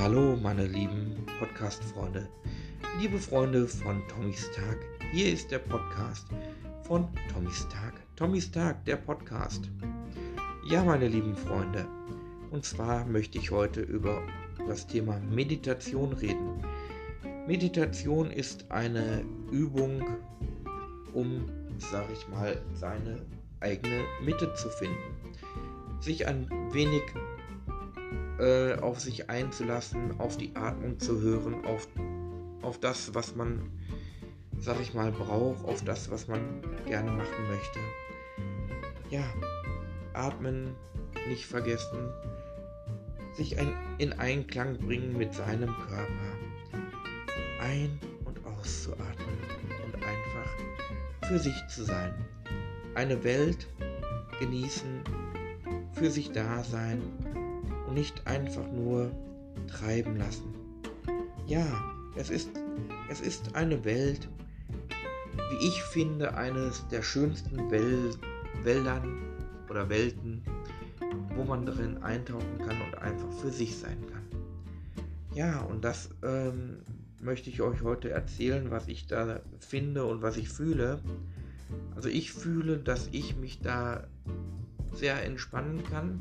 Hallo meine lieben Podcast-Freunde, liebe Freunde von Tommys Tag. Hier ist der Podcast von Tommys Tag. Tommys Tag, der Podcast. Ja, meine lieben Freunde, und zwar möchte ich heute über das Thema Meditation reden. Meditation ist eine Übung, um, sag ich mal, seine eigene Mitte zu finden. Sich ein wenig äh, auf sich einzulassen, auf die Atmung zu hören, auf, auf das, was man, sag ich mal, braucht, auf das, was man gerne machen möchte. Ja, atmen, nicht vergessen, sich ein, in Einklang bringen mit seinem Körper. Ein- und auszuatmen und einfach für sich zu sein. Eine Welt genießen, für sich da sein, und nicht einfach nur treiben lassen. Ja, es ist, es ist eine Welt, wie ich finde, eines der schönsten Wel Wäldern oder Welten, wo man drin eintauchen kann und einfach für sich sein kann. Ja, und das ähm, möchte ich euch heute erzählen, was ich da finde und was ich fühle. Also ich fühle, dass ich mich da sehr entspannen kann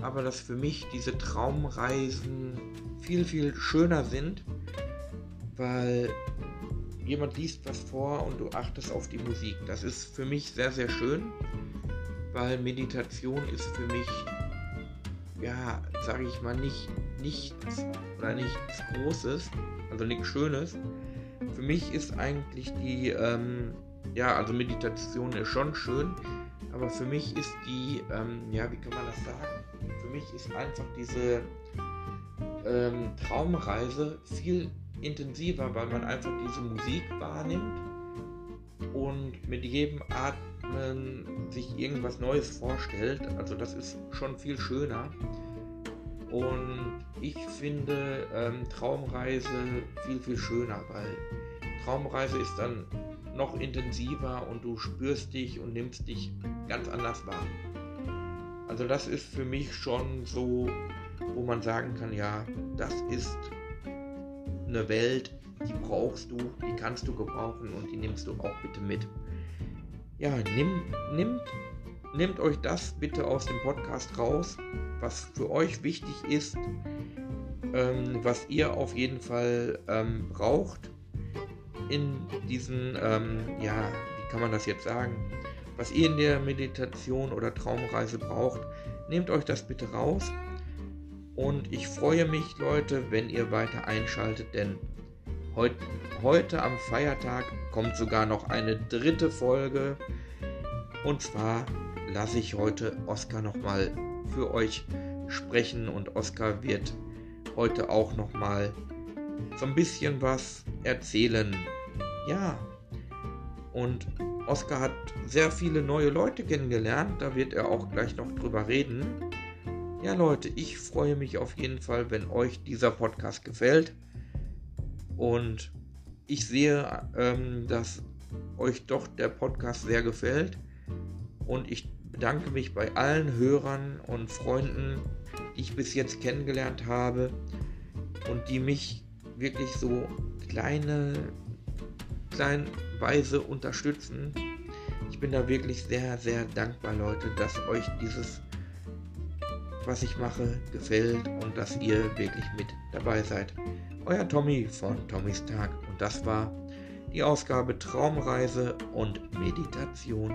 aber dass für mich diese Traumreisen viel, viel schöner sind, weil jemand liest was vor und du achtest auf die Musik. Das ist für mich sehr, sehr schön, weil Meditation ist für mich, ja, sage ich mal, nicht nichts oder nichts Großes, also nichts Schönes. Für mich ist eigentlich die, ähm, ja, also Meditation ist schon schön, aber für mich ist die, ähm, ja, wie kann man das sagen? Für mich ist einfach diese ähm, Traumreise viel intensiver, weil man einfach diese Musik wahrnimmt und mit jedem Atmen sich irgendwas Neues vorstellt. Also das ist schon viel schöner. Und ich finde ähm, Traumreise viel, viel schöner, weil Traumreise ist dann noch intensiver und du spürst dich und nimmst dich ganz anders wahr. Also das ist für mich schon so, wo man sagen kann, ja, das ist eine Welt, die brauchst du, die kannst du gebrauchen und die nimmst du auch bitte mit. Ja, nimm, nimmt, nehmt euch das bitte aus dem Podcast raus, was für euch wichtig ist, ähm, was ihr auf jeden Fall ähm, braucht in diesen, ähm, ja, wie kann man das jetzt sagen, was ihr in der Meditation oder Traumreise braucht, nehmt euch das bitte raus. Und ich freue mich, Leute, wenn ihr weiter einschaltet, denn heut, heute am Feiertag kommt sogar noch eine dritte Folge. Und zwar lasse ich heute Oskar nochmal für euch sprechen und Oskar wird heute auch nochmal so ein bisschen was erzählen. Ja. Und Oskar hat sehr viele neue Leute kennengelernt. Da wird er auch gleich noch drüber reden. Ja, Leute, ich freue mich auf jeden Fall, wenn euch dieser Podcast gefällt. Und ich sehe, ähm, dass euch doch der Podcast sehr gefällt. Und ich bedanke mich bei allen Hörern und Freunden, die ich bis jetzt kennengelernt habe und die mich wirklich so kleine, kleinweise unterstützen. Ich bin da wirklich sehr, sehr dankbar, Leute, dass euch dieses, was ich mache, gefällt und dass ihr wirklich mit dabei seid. Euer Tommy von Tommys Tag und das war die Ausgabe Traumreise und Meditation.